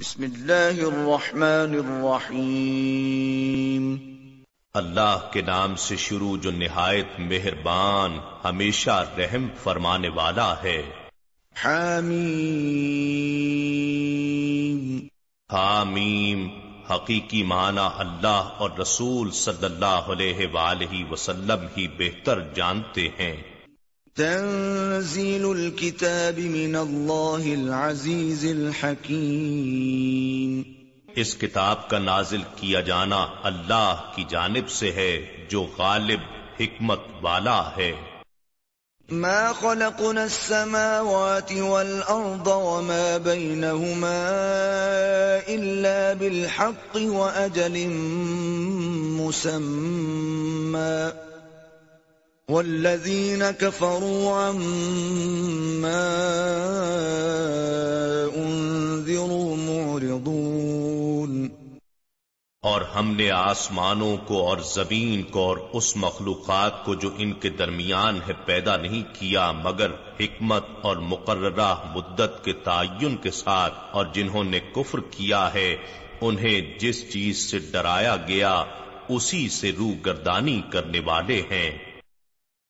بسم اللہ الرحمن الرحیم۔ اللہ کے نام سے شروع جو نہایت مہربان ہمیشہ رحم فرمانے والا ہے۔ حامیم۔ حامیم حقیقی معنی اللہ اور رسول صلی اللہ علیہ وآلہ وسلم ہی بہتر جانتے ہیں۔ تنزیل الكتاب من اللہ العزیز الحکیم اس کتاب کا نازل کیا جانا اللہ کی جانب سے ہے جو غالب حکمت والا ہے۔ ما خلقنا السماوات والأرض وما بينهما إلا بالحق وأجل مسمى. والذين كفروا عما أنذروا معرضون. اور ہم نے آسمانوں کو اور زمین کو اور اس مخلوقات کو جو ان کے درمیان ہے پیدا نہیں کیا، مگر حکمت اور مقررہ مدت کے تعین کے ساتھ اور جنہوں نے کفر کیا ہے، انہیں جس چیز سے ڈرایا گیا، اسی سے روح گردانی کرنے والے ہیں۔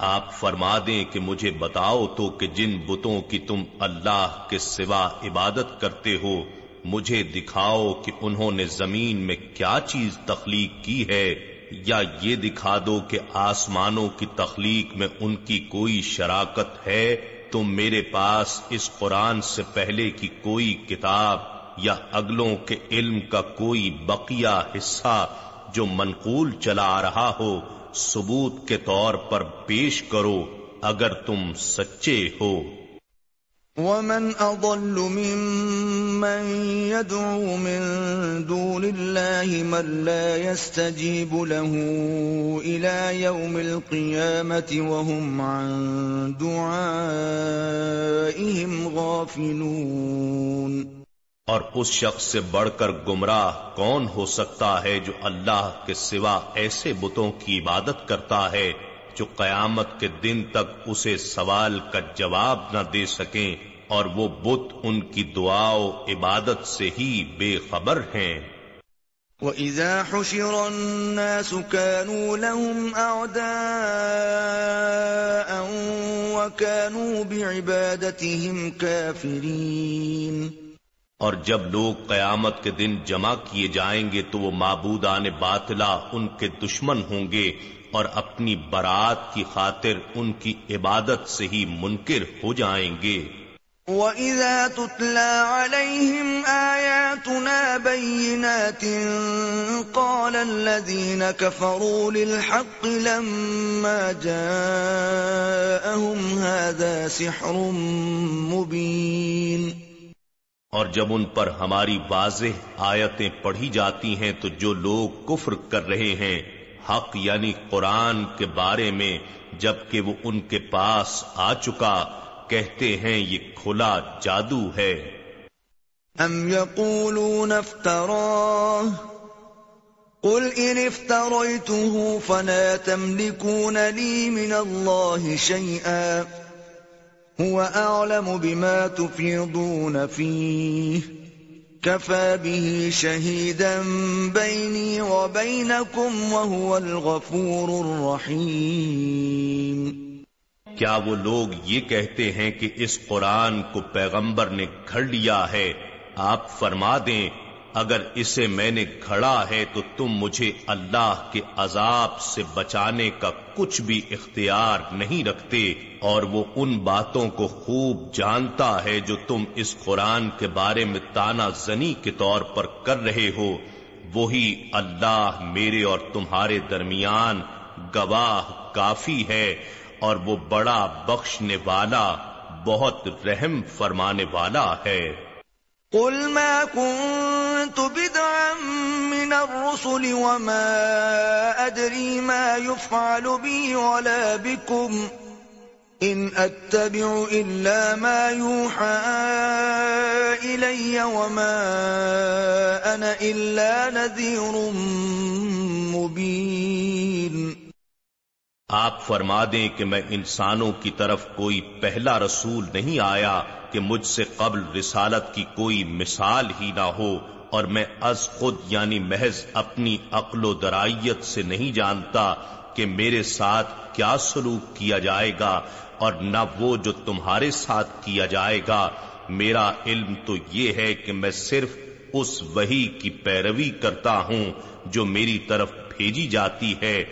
آپ فرما دیں کہ مجھے بتاؤ تو کہ جن بتوں کی تم اللہ کے سوا عبادت کرتے ہو، مجھے دکھاؤ کہ انہوں نے زمین میں کیا چیز تخلیق کی ہے، یا یہ دکھا دو کہ آسمانوں کی تخلیق میں ان کی کوئی شراکت ہے۔ تم میرے پاس اس قرآن سے پہلے کی کوئی کتاب یا اگلوں کے علم کا کوئی بقیہ حصہ جو منقول چلا آ رہا ہو ثبوت کے طور پر پیش کرو اگر تم سچے ہو۔ ومن اضل ممن يدعو من دون الله من لا يستجيب له الى يوم القيامه وهم عن دعائهم غافلون۔ اور اس شخص سے بڑھ کر گمراہ کون ہو سکتا ہے جو اللہ کے سوا ایسے بتوں کی عبادت کرتا ہے جو قیامت کے دن تک اسے سوال کا جواب نہ دے سکیں اور وہ بت ان کی دعا و عبادت سے ہی بے خبر ہیں۔ وَإِذَا حُشِرَ النَّاسُ كَانُوا لَهُمْ أَعْدَاءً وَكَانُوا بِعِبَادَتِهِمْ كَافِرِينَ۔ اور جب لوگ قیامت کے دن جمع کیے جائیں گے تو وہ معبودان باطلا ان کے دشمن ہوں گے اور اپنی برات کی خاطر ان کی عبادت سے ہی منکر ہو جائیں گے۔ وَإِذَا تُتْلَى عَلَيْهِمْ آيَاتُنَا بَيِّنَاتٍ قَالَ الَّذِينَ كَفَرُوا لِلْحَقِّ لَمَّا جَاءَهُمْ هَذَا سِحْرٌ مُبِينٌ اور جب ان پر ہماری واضح آیتیں پڑھی جاتی ہیں تو جو لوگ کفر کر رہے ہیں، حق یعنی قرآن کے بارے میں جبکہ وہ ان کے پاس آ چکا، کہتے ہیں یہ کھلا جادو ہے۔ ام يقولون افتراه قل ان افتريته فلا تملكون لي من الله شيئا هو أعلم بما تفيضون فيه. كفى به شهيدا بيني وبينكم وهو الغفور الرحيم. کیا وہ لوگ یہ کہتے ہیں کہ اس قرآن کو پیغمبر نے گھڑ لیا ہے؟ آپ فرما دیں اگر اسے میں نے کھڑا ہے تو تم مجھے اللہ کے عذاب سے بچانے کا کچھ بھی اختیار نہیں رکھتے، اور وہ ان باتوں کو خوب جانتا ہے جو تم اس قرآن کے بارے میں تانا زنی کے طور پر کر رہے ہو۔ وہی اللہ میرے اور تمہارے درمیان گواہ کافی ہے، اور وہ بڑا بخشنے والا، بہت رحم فرمانے والا ہے۔ قل ما كنت بدعا من الرسل وما أدري ما يفعل بي ولا بكم إن أتبع إلا ما يوحى إلي وما أنا إلا نذير مبين آپ فرما دیں کہ میں انسانوں کی طرف کوئی پہلا رسول نہیں آیا کہ مجھ سے قبل رسالت کی کوئی مثال ہی نہ ہو اور میں از خود یعنی محض اپنی عقل و درائیت سے نہیں جانتا کہ میرے ساتھ کیا سلوک کیا جائے گا اور نہ وہ جو تمہارے ساتھ کیا جائے گا۔ میرا علم تو یہ ہے کہ میں صرف اس وہی کی پیروی کرتا ہوں جو میری طرف بھیجی جاتی ہے۔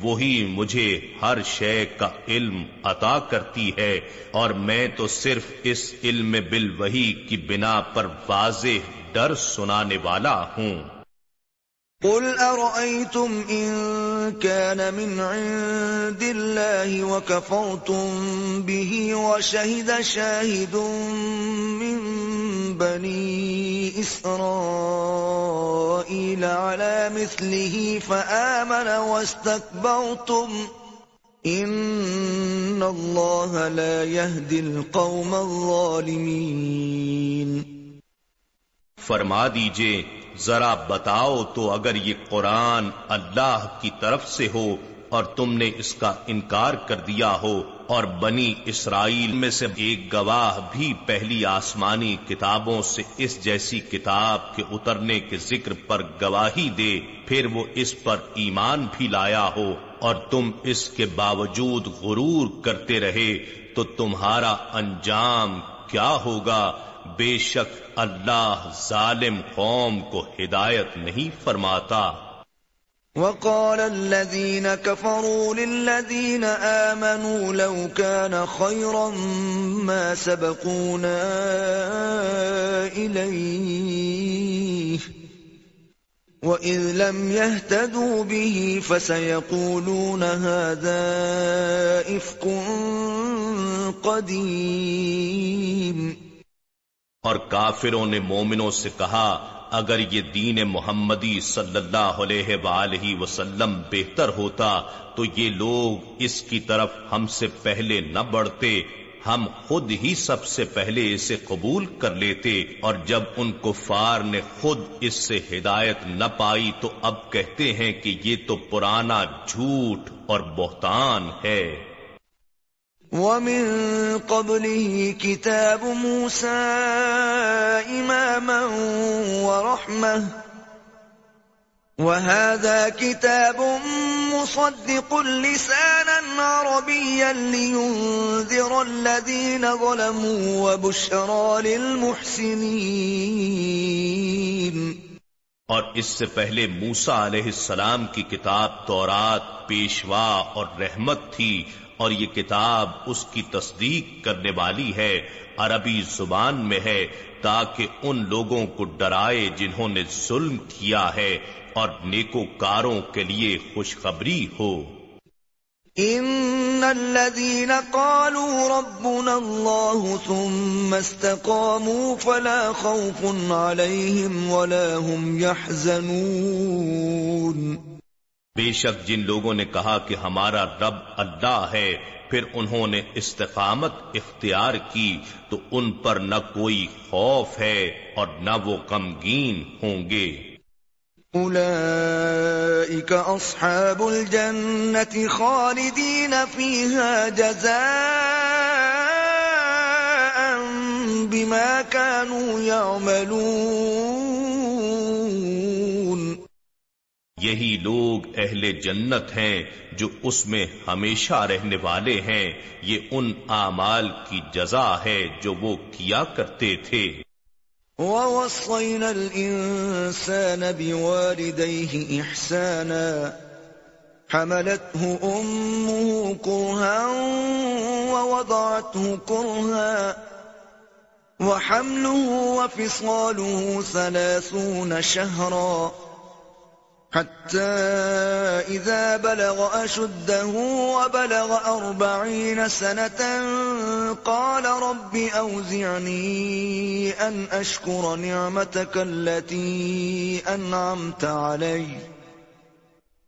وہی مجھے ہر شے کا علم عطا کرتی ہے اور میں تو صرف اس علم بل وہی کی بنا پر واضح ڈر سنانے والا ہوں۔ قل أرأيتم إن كان من عند الله وكفرتم به وشهد شاهد من بني إسرائيل على مثله فآمن واستكبرتم إن الله لا يهدي القوم الظالمين فرما دیجیے، ذرا بتاؤ تو اگر یہ قرآن اللہ کی طرف سے ہو اور تم نے اس کا انکار کر دیا ہو اور بنی اسرائیل میں سے ایک گواہ بھی پہلی آسمانی کتابوں سے اس جیسی کتاب کے اترنے کے ذکر پر گواہی دے، پھر وہ اس پر ایمان بھی لایا ہو اور تم اس کے باوجود غرور کرتے رہے، تو تمہارا انجام کیا ہوگا؟ بے شک اللہ ظالم قوم کو ہدایت نہیں فرماتا۔ وقال الذين كفروا للذين آمنوا لو كان خيرا ما سبقونا إليه وَإِذْ لَمْ يَهْتَدُوا بِهِ فَسَيَقُولُونَ هَذَا إِفْكٌ قَدِيمٌ۔ اور کافروں نے مومنوں سے کہا، اگر یہ دین محمدی صلی اللہ علیہ وآلہ وسلم بہتر ہوتا، تو یہ لوگ اس کی طرف ہم سے پہلے نہ بڑھتے، ہم خود ہی سب سے پہلے اسے قبول کر لیتے، اور جب ان کفار نے خود اس سے ہدایت نہ پائی، تو اب کہتے ہیں کہ یہ تو پرانا جھوٹ اور بہتان ہے۔ ومن قبله كتاب موسى إماما ورحمة. وهذا كتاب مصدق لسانا عربيا لينذر الذين ظلموا وبشرى للمحسنين. اور اس سے پہلے موسا علیہ السلام کی کتاب تورات، پیشوا اور رحمت تھی اور یہ کتاب اس کی تصدیق کرنے والی ہے، عربی زبان میں ہے، تاکہ ان لوگوں کو ڈرائے جنہوں نے ظلم کیا ہے اور نیکو کاروں کے لیے خوشخبری ہو۔ ان الذين قالوا ربنا الله ثم استقاموا فلا خوف عليهم ولا هم يحزنون بے شک جن لوگوں نے کہا کہ ہمارا رب اللہ ہے، پھر انہوں نے استقامت اختیار کی تو ان پر نہ کوئی خوف ہے اور نہ وہ غمگین ہوں گے۔ اصحاب الجنة خالدین فیہا جزاء بما كانوا يعملون یہی لوگ اہل جنت ہیں جو اس میں ہمیشہ رہنے والے ہیں۔ یہ ان اعمال کی جزا ہے جو وہ کیا کرتے تھے۔ وَوَصَّيْنَا الْإِنسَانَ بِوَالِدَيْهِ إِحْسَانًا۔ حَمَلَتْهُ أُمُّهُ كُرْهًا وَوَضَعَتْهُ كُرْهًا۔ وَحَمْلُهُ وَفِصَالُهُ ثَلَاثُونَ شَهْرًا۔ حتى إذا بلغ أشده وبلغ أربعين سنة قال رب أوزعني أن أشكر نعمتك التي أنعمت عليّ.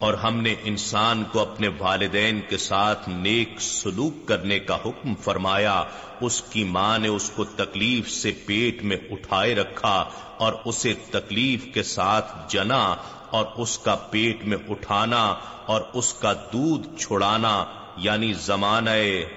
اور ہم نے انسان کو اپنے والدین کے ساتھ نیک سلوک کرنے کا حکم فرمایا، اس کی ماں نے اس کو تکلیف سے پیٹ میں اٹھائے رکھا اور اسے تکلیف کے ساتھ جنا اور اس کا پیٹ میں اٹھانا اور اس کا دودھ چھڑانا یعنی زمانہ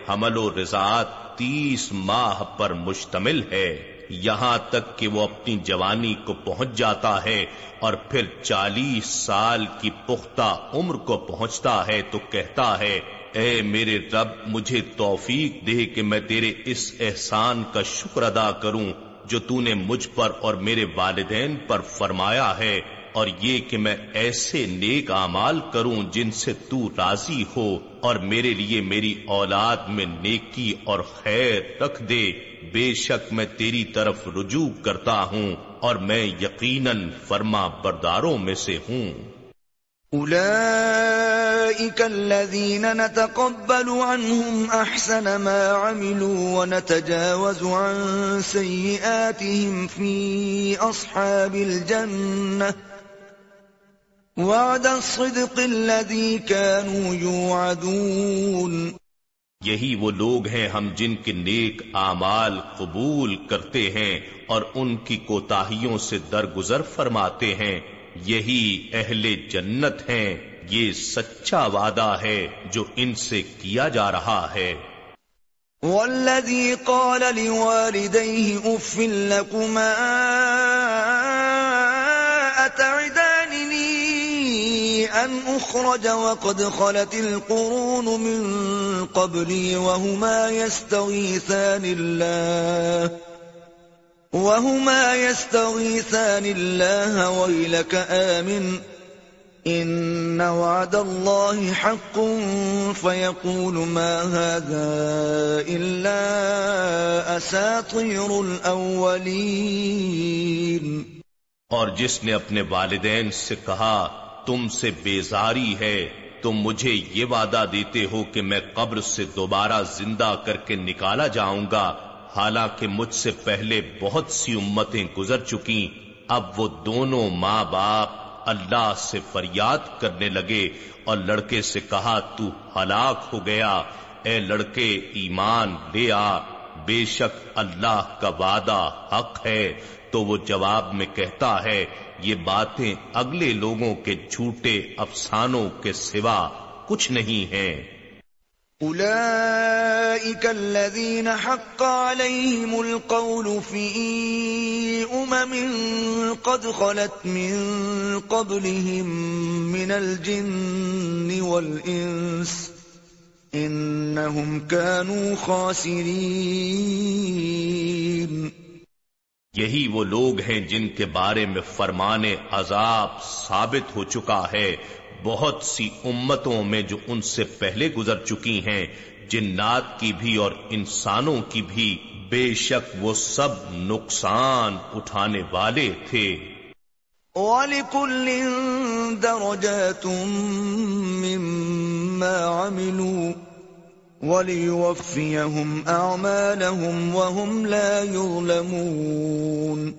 حمل و رضاعت تیس ماہ پر مشتمل ہے۔ یہاں تک کہ وہ اپنی جوانی کو پہنچ جاتا ہے اور پھر چالیس سال کی پختہ عمر کو پہنچتا ہے تو کہتا ہے، اے میرے رب، مجھے توفیق دے کہ میں تیرے اس احسان کا شکر ادا کروں جو تو نے مجھ پر اور میرے والدین پر فرمایا ہے۔ اور یہ کہ میں ایسے نیک اعمال کروں جن سے تو راضی ہو اور میرے لیے میری اولاد میں نیکی اور خیر رکھ دے۔ بے شک میں تیری طرف رجوع کرتا ہوں اور میں یقیناً فرما برداروں میں سے ہوں۔ أولئك الذين نتقبل عنهم أحسن ما عملوا ونتجاوز عن سيئاتهم في أصحاب الجنة وعد الصدق الذي كانوا يوعدون۔ یہی وہ لوگ ہیں ہم جن کے نیک اعمال قبول کرتے ہیں اور ان کی کوتاہیوں سے درگزر فرماتے ہیں۔ یہی اہل جنت ہیں۔ یہ سچا وعدہ ہے جو ان سے کیا جا رہا ہے۔ والذي قال لوالديه أف لكما أن أخرج وقد خلت القرون من قبلي وهما يستغيثان الله. وهما يستغيثان الله ويلك آمن. إن وعد الله حق فيقول ما هذا إلا أساطير الأولين. اور جس نے اپنے والدین سے کہا تم سے بیزاری ہے، تم مجھے یہ وعدہ دیتے ہو کہ میں قبر سے دوبارہ زندہ کر کے نکالا جاؤں گا۔ حالانکہ مجھ سے پہلے بہت سی امتیں گزر چکی اب وہ دونوں ماں باپ اللہ سے فریاد کرنے لگے اور لڑکے سے کہا، تو ہلاک ہو گیا۔ اے لڑکے، ایمان لے آ۔ بے شک اللہ کا وعدہ حق ہے، تو وہ جواب میں کہتا ہے، یہ باتیں اگلے لوگوں کے جھوٹے افسانوں کے سوا کچھ نہیں ہیں۔ أولئك الذين حق عليهم القول في أمم قد خلت من قبلهم من الجن والإنس إنهم كانوا خاسرين. یہی وہ لوگ ہیں جن کے بارے میں فرمان عذاب ثابت ہو چکا ہے۔ بہت سی امتوں میں جو ان سے پہلے گزر چکی ہیں جنات کی بھی اور انسانوں کی بھی بے شک وہ سب نقصان اٹھانے والے تھے۔ وَلِكُلٍ دَرَجَاتٌ مِّمَّا عَمِلُوا۔ وَلِيُوَفِّيَهُمْ أَعْمَالَهُمْ وَهُمْ لَا يُظْلَمُونَ.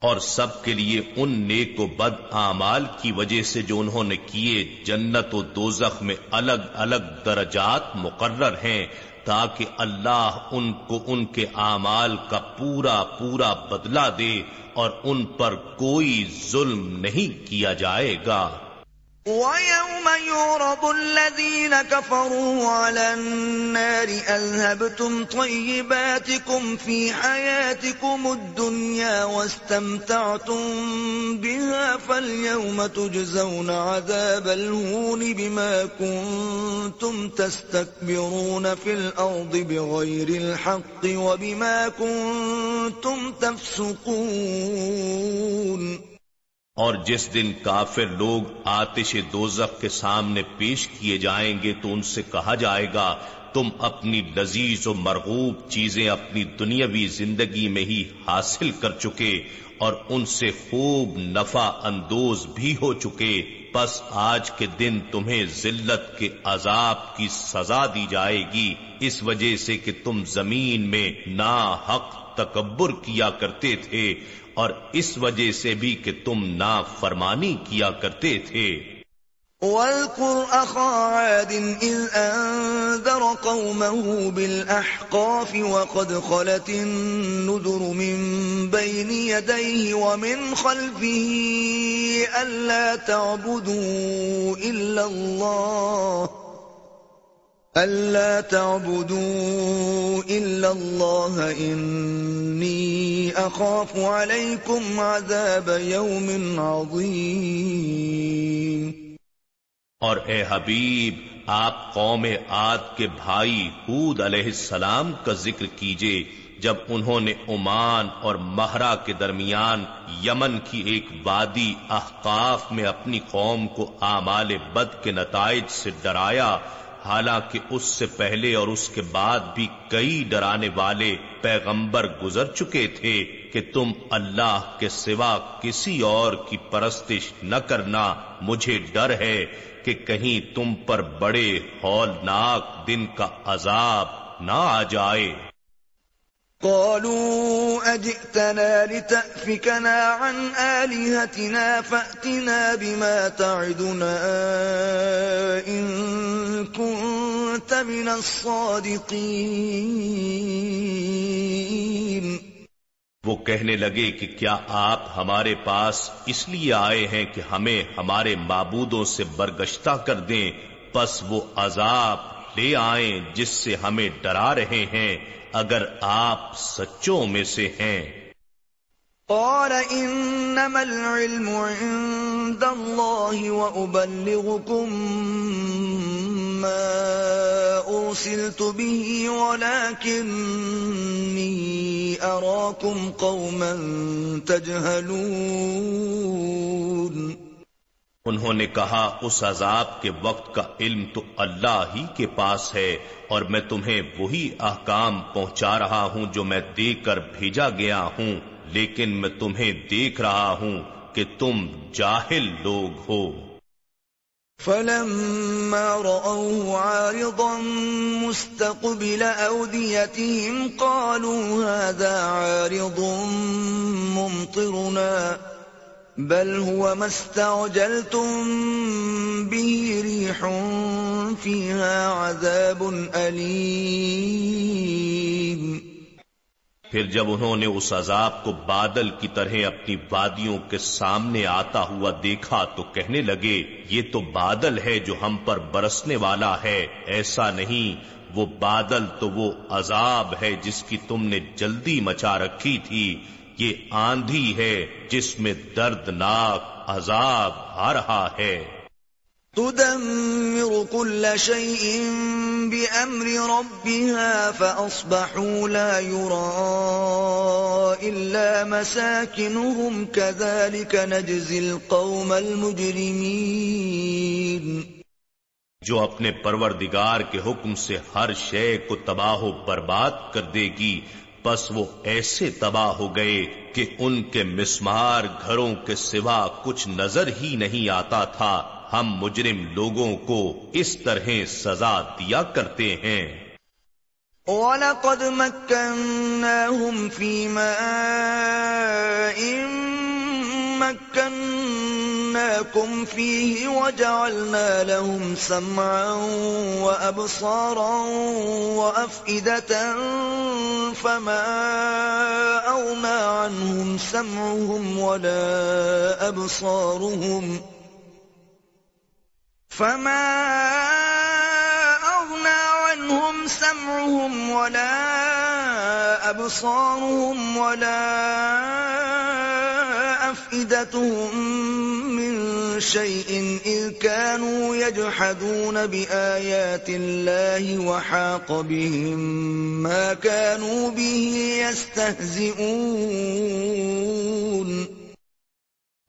اور سب کے لیے ان نیک و بد اعمال کی وجہ سے جو انہوں نے کیے جنت و دوزخ میں الگ الگ درجات مقرر ہیں، تاکہ اللہ ان کو ان کے اعمال کا پورا پورا بدلہ دے اور ان پر کوئی ظلم نہیں کیا جائے گا۔ ويوم يعرض الذين كفروا على النار أذهبتم طيباتكم في حياتكم الدنيا واستمتعتم بها فاليوم تجزون عذاب الهون بما كنتم تستكبرون في الأرض بغير الحق وبما كنتم تفسقون اور جس دن کافر لوگ آتش دوزخ کے سامنے پیش کیے جائیں گے تو ان سے کہا جائے گا، تم اپنی لذیذ و مرغوب چیزیں اپنی دنیاوی زندگی میں ہی حاصل کر چکے اور ان سے خوب نفع اندوز بھی ہو چکے۔ بس آج کے دن تمہیں ذلت کے عذاب کی سزا دی جائے گی۔ اس وجہ سے کہ تم زمین میں نا حق تکبر کیا کرتے تھے۔ اور اس وجہ سے بھی کہ تم نا فرمانی کیا کرتے تھے۔ وَاذْكُرْ أَخَا عَادٍ إِذْ أَنذَرَ قَوْمَهُ بِالْأَحْقَافِ وَقَدْ خَلَتِ النُّذُرُ مِنْ بَيْنِ يَدَيْهِ وَمِنْ خَلْفِهِ أَلَّا تَعْبُدُوا إِلَّا اللَّهِ ألا تعبدوا إلا الله إني أخاف عليكم عذاب يوم عظيم اور اے حبیب، آپ قوم عاد کے بھائی حود علیہ السلام کا ذکر کیجیے جب انہوں نے عمان اور مہرا کے درمیان یمن کی ایک وادی احقاف میں اپنی قوم کو آمال بد کے نتائج سے ڈرایا حالانکہ اس سے پہلے اور اس کے بعد بھی کئی ڈرانے والے پیغمبر گزر چکے تھے کہ تم اللہ کے سوا کسی اور کی پرستش نہ کرنا مجھے ڈر ہے کہ کہیں تم پر بڑے ہولناک دن کا عذاب نہ آ جائے۔ قالوا أجئتنا لتأفكنا عن آلهتنا فأتنا بما تعدنا إن كنت من الصادقين. وہ کہنے لگے کہ کیا آپ ہمارے پاس اس لیے آئے ہیں کہ ہمیں ہمارے معبودوں سے برگشتہ کر دیں، پس وہ عذاب لے آئیں جس سے ہمیں ڈرا رہے ہیں اگر آپ سچوں میں سے ہیں۔ قال انما العلم عند الله وابلغكم ما ارسلت به ولكنني اراكم قوما تجهلون۔ انہوں نے کہا، اس عذاب کے وقت کا علم تو اللہ ہی کے پاس ہے اور میں تمہیں وہی احکام پہنچا رہا ہوں جو میں دے کر بھیجا گیا ہوں، لیکن میں تمہیں دیکھ رہا ہوں کہ تم جاہل لوگ ہو۔ فلما رأوه عارضا مستقبل أوديتهم قالوا هذا عارض ممطرنا بل هو ما استعجلتم به ريح فيها عذاب أليم. پھر جب انہوں نے اس عذاب کو بادل کی طرح اپنی وادیوں کے سامنے آتا ہوا دیکھا تو کہنے لگے، یہ تو بادل ہے جو ہم پر برسنے والا ہے، ایسا نہیں، وہ بادل تو وہ عذاب ہے جس کی تم نے جلدی مچا رکھی تھی۔ یہ آندھی ہے جس میں دردناک عذاب آ رہا ہے۔ تدمر كل شيء بأمر ربها فأصبحوا لا يرى إلا مساكنهم كذلك نجزي القوم المجرمين۔ جو اپنے پروردگار کے حکم سے ہر شے کو تباہ و برباد کر دے گی پس وہ ایسے تباہ ہو گئے کہ ان کے مسمار گھروں کے سوا کچھ نظر ہی نہیں آتا تھا۔ ہم مجرم لوگوں کو اس طرح سزا دیا کرتے ہیں۔ وَلَقَدْ مَكَّنَّاهُمْ فِي مَاءٍ مكناكم فيه وجعلنا لهم سمعا وأبصارا وأفئدة فما أغنى عنهم سمعهم ولا أبصارهم فما أغنى عنهم سمعهم ولا أبصارهم ولا أفئدتهم من شيء إذ كانوا يجحدون بآيات الله وحاق بهم ما كانوا به يستهزئون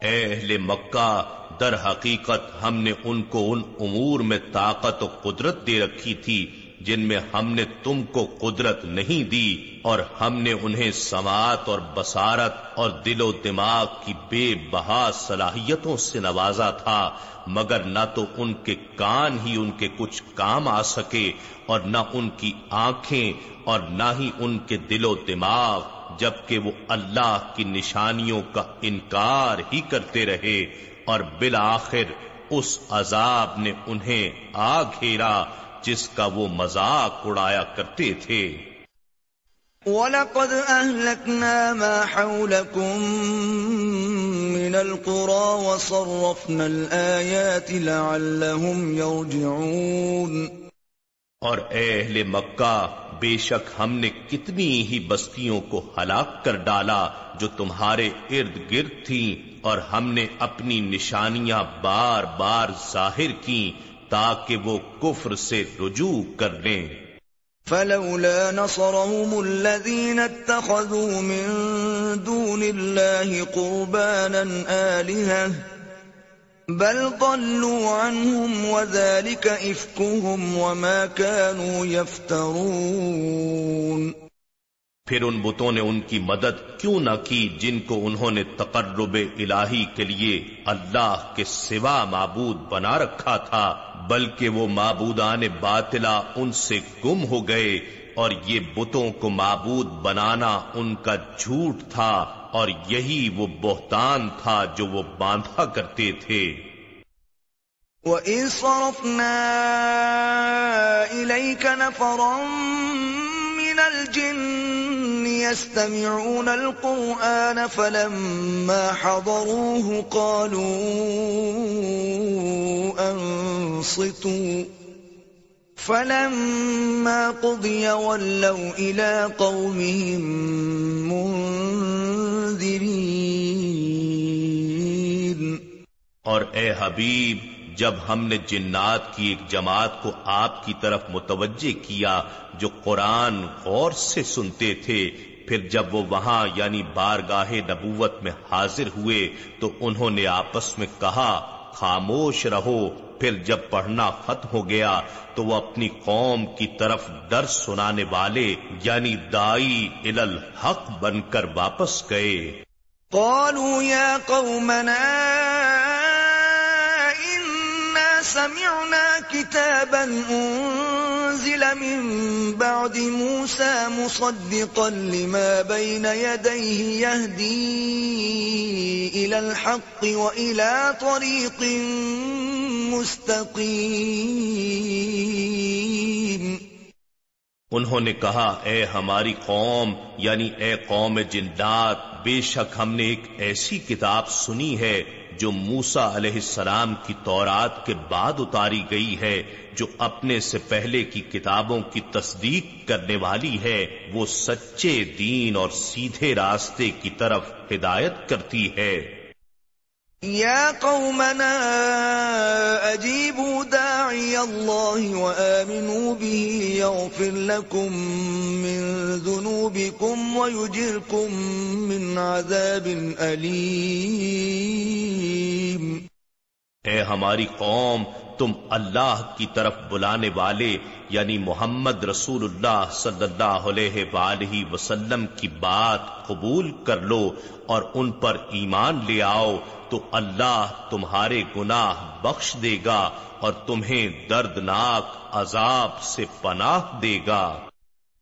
اہل مکہ در حقیقت ہم نے ان کو ان امور میں طاقت و قدرت دے رکھی تھی جن میں ہم نے تم کو قدرت نہیں دی اور ہم نے انہیں سماعت اور بسارت اور دل و دماغ کی بے بہا صلاحیتوں سے نوازا تھا، مگر نہ تو ان کے کان ہی ان کے کچھ کام آ سکے اور نہ ان کی آنکھیں اور نہ ہی ان کے دل و دماغ، جبکہ وہ اللہ کی نشانیوں کا انکار ہی کرتے رہے اور بالآخر اس عذاب نے انہیں آ گھیرا جس کا وہ مذاق اڑایا کرتے تھے۔ وَلَقَدْ أَهْلَكْنَا مَا حَوْلَكُمْ مِنَ الْقُرَى وَصَرَّفْنَا الْآيَاتِ لَعَلَّهُمْ يَرْجِعُونَ۔ اور اے اہل مکہ بے شک ہم نے کتنی ہی بستیوں کو ہلاک کر ڈالا جو تمہارے ارد گرد تھیں اور ہم نے اپنی نشانیاں بار بار ظاہر کی تاکہ وہ کفر سے رجوع کر لیں۔ فلولا نصرهم الذين اتخذوا من دون الله قربانا آلهة بل ضلوا عنهم وذلك إفكهم وما كانوا يفترون پھر ان بتوں نے ان کی مدد کیوں نہ کی جن کو انہوں نے تقرب الہی کے لیے اللہ کے سوا معبود بنا رکھا تھا، بلکہ وہ معبودان باطلا ان سے گم ہو گئے اور یہ بتوں کو معبود بنانا ان کا جھوٹ تھا اور یہی وہ بہتان تھا جو وہ باندھا کرتے تھے۔ وَإِذْ صَرَفْنَا إِلَيْكَ نَفَرًا مِنَ الْجِنِّ يَسْتَمِعُونَ الْقُرْآنَ فَلَمَّا حَضَرُوهُ قَالُوا أَنصِتُوا. فلما قضي ولوا إلى قومهم منذرين. اور اے حبیب جب ہم نے جنات کی ایک جماعت کو آپ کی طرف متوجہ کیا جو قرآن غور سے سنتے تھے، پھر جب وہ وہاں یعنی بارگاہ نبوت میں حاضر ہوئے تو انہوں نے آپس میں کہا، خاموش رہو۔ پھر جب پڑھنا ختم ہو گیا تو وہ اپنی قوم کی طرف ڈر سنانے والے یعنی دائی الحق بن کر واپس گئے۔ قالوا يا قومنا سمعنا كتابا أنزل من بعد موسى مصدقا لما بين يديه يهدي إلى الحق وإلى طريق مستقيم. انہوں نے کہا، اے ہماری قوم یعنی اے قوم جندات بے شک ہم نے ایک ایسی کتاب سنی ہے جو موسا علیہ السلام کی تورات کے بعد اتاری گئی ہے، جو اپنے سے پہلے کی کتابوں کی تصدیق کرنے والی ہے، وہ سچے دین اور سیدھے راستے کی طرف ہدایت کرتی ہے۔ يا قومنا أجيبوا داعي الله وآمنوا به يغفر لكم من ذنوبكم ويجركم من عذاب أليم۔ اے ہماری قوم، تم اللہ کی طرف بلانے والے یعنی محمد رسول اللہ صلی اللہ علیہ وآلہ وسلم کی بات قبول کر لو اور ان پر ایمان لے آؤ، تو اللہ تمہارے گناہ بخش دے گا اور تمہیں دردناک عذاب سے پناہ دے گا۔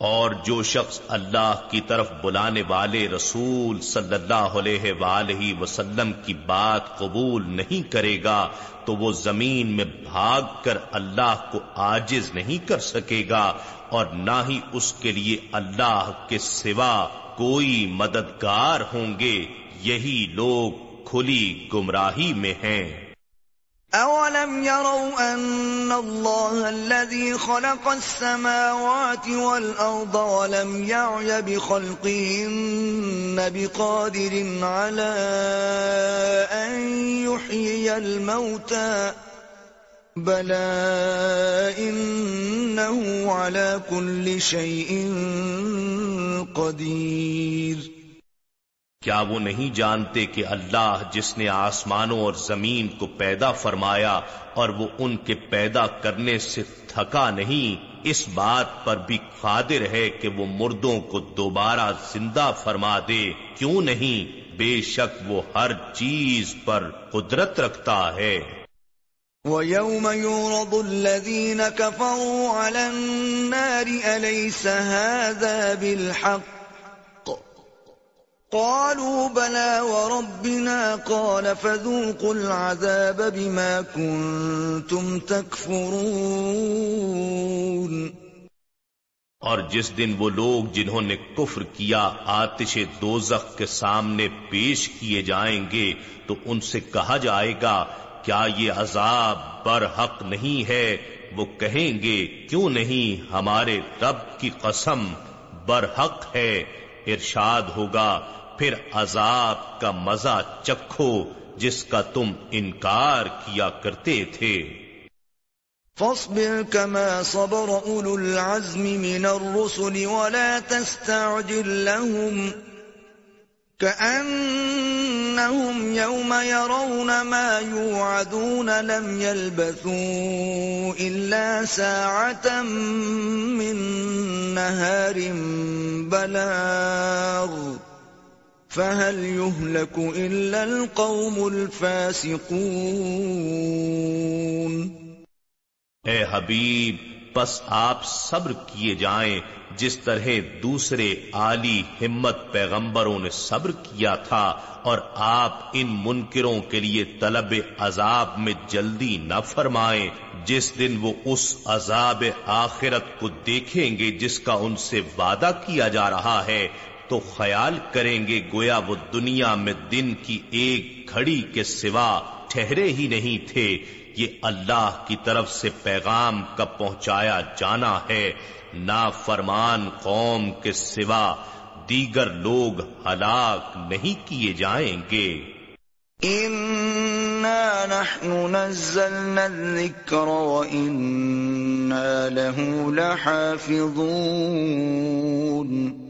اور جو شخص اللہ کی طرف بلانے والے رسول صلی اللہ علیہ وآلہ وسلم کی بات قبول نہیں کرے گا، تو وہ زمین میں بھاگ کر اللہ کو آجز نہیں کر سکے گا، اور نہ ہی اس کے لیے اللہ کے سوا کوئی مددگار ہوں گے۔ یہی لوگ کھلی گمراہی میں ہیں۔ أَوَلَمْ يَرَوْا أَنَّ اللَّهَ الَّذِي خَلَقَ السَّمَاوَاتِ وَالْأَرْضَ وَلَمْ يَعْيَ بِخَلْقِهِنَّ بِقَادِرٍ عَلَىٰ أَن يُحْيِيَ الْمَوْتَىٰ بَلَىٰ إِنَّهُ عَلَىٰ كُلِّ شَيْءٍ قَدِيرٌ کیا وہ نہیں جانتے کہ اللہ جس نے آسمانوں اور زمین کو پیدا فرمایا اور وہ ان کے پیدا کرنے سے تھکا نہیں، اس بات پر بھی قادر ہے کہ وہ مردوں کو دوبارہ زندہ فرما دے۔ کیوں نہیں؟ بے شک وہ ہر چیز پر قدرت رکھتا ہے۔ وَيَوْمَ يُعْرَضُ الَّذِينَ كَفَرُوا عَلَى النَّارِ أَلَيْسَ هَذَا بِالْحَقِّ؟ قالوا بلى وربنا قال فذوقوا العذاب بما كنتم تكفرون اور جس دن وہ لوگ جنہوں نے کفر کیا آتش دوزخ کے سامنے پیش کیے جائیں گے تو ان سے کہا جائے گا، کیا یہ عذاب برحق نہیں ہے؟ وہ کہیں گے، کیوں نہیں؟ ہمارے رب کی قسم برحق ہے، ارشاد ہوگا پھر عذاب کا مزہ چکھو جس کا تم انکار کیا کرتے تھے۔ فاصبر كما صبر أولو العزم من الرسل ولا تستعجل لهم كأنهم يوم يرون ما يوعدون لم يلبثوا إلا ساعة من نهار بلاغ۔ فهل يهلك إلا القوم الفاسقون؟ اے حبیب پس آپ صبر کیے جائیں، جس طرح دوسرے عالی ہمت پیغمبروں نے صبر کیا تھا، اور آپ ان منکروں کے لیے طلب عذاب میں جلدی نہ فرمائیں، جس دن وہ اس عذاب آخرت کو دیکھیں گے جس کا ان سے وعدہ کیا جا رہا ہے۔ تو خیال کریں گے گویا وہ دنیا میں دن کی ایک گھڑی کے سوا ٹھہرے ہی نہیں تھے۔ یہ اللہ کی طرف سے پیغام کا پہنچایا جانا ہے۔ نا فرمان قوم کے سوا دیگر لوگ ہلاک نہیں کیے جائیں گے۔ نحن نزلنا الذكر وإنا له لحافظون